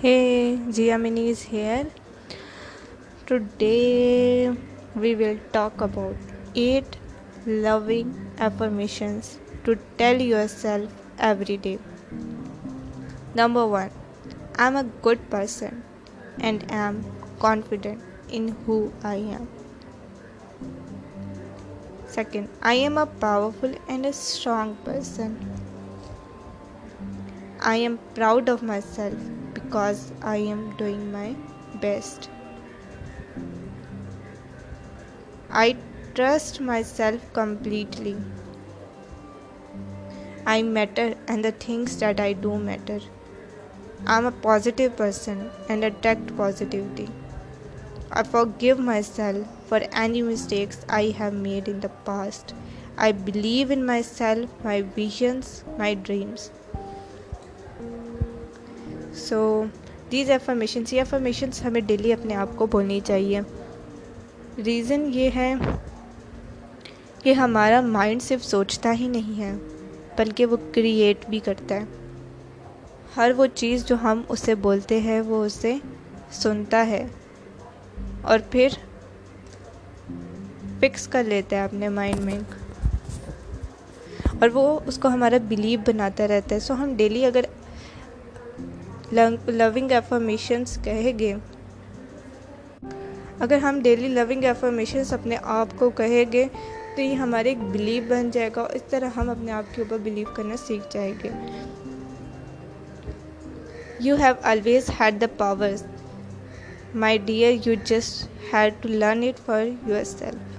Hey, Giamini is here. Today we will talk about 8 loving affirmations to tell yourself every day. Number 1, I'm a good person and am confident in who I am. Second, I am a powerful and a strong person. I am proud of myself because I am doing my best. I trust myself completely. I matter, and the things that I do matter. I am a positive person and attract positivity. I forgive myself for any mistakes I have made in the past. I believe in myself, my visions, my dreams. So these affirmations یہ affirmations ہمیں daily اپنے آپ کو بولنی چاہیے reason یہ ہے کہ ہمارا مائنڈ صرف سوچتا ہی نہیں ہے بلکہ وہ کریٹ بھی کرتا ہے ہر وہ چیز جو ہم اسے بولتے ہیں وہ اسے سنتا ہے اور پھر فکس کر لیتا ہے اپنے مائنڈ میں اور وہ اس کو ہمارا بلیو بناتا رہتا ہے سو ہم ڈیلی اگر لونگ کہے گے اگر ہم ڈیلی لونگ ایفارمیشنس اپنے آپ کو کہے گے تو یہ ہمارے ایک بلیو بن جائے گا اس طرح ہم اپنے آپ کے اوپر بلیو کرنا سیکھ جائے گے you have always had the powers my dear you just had to learn it for yourself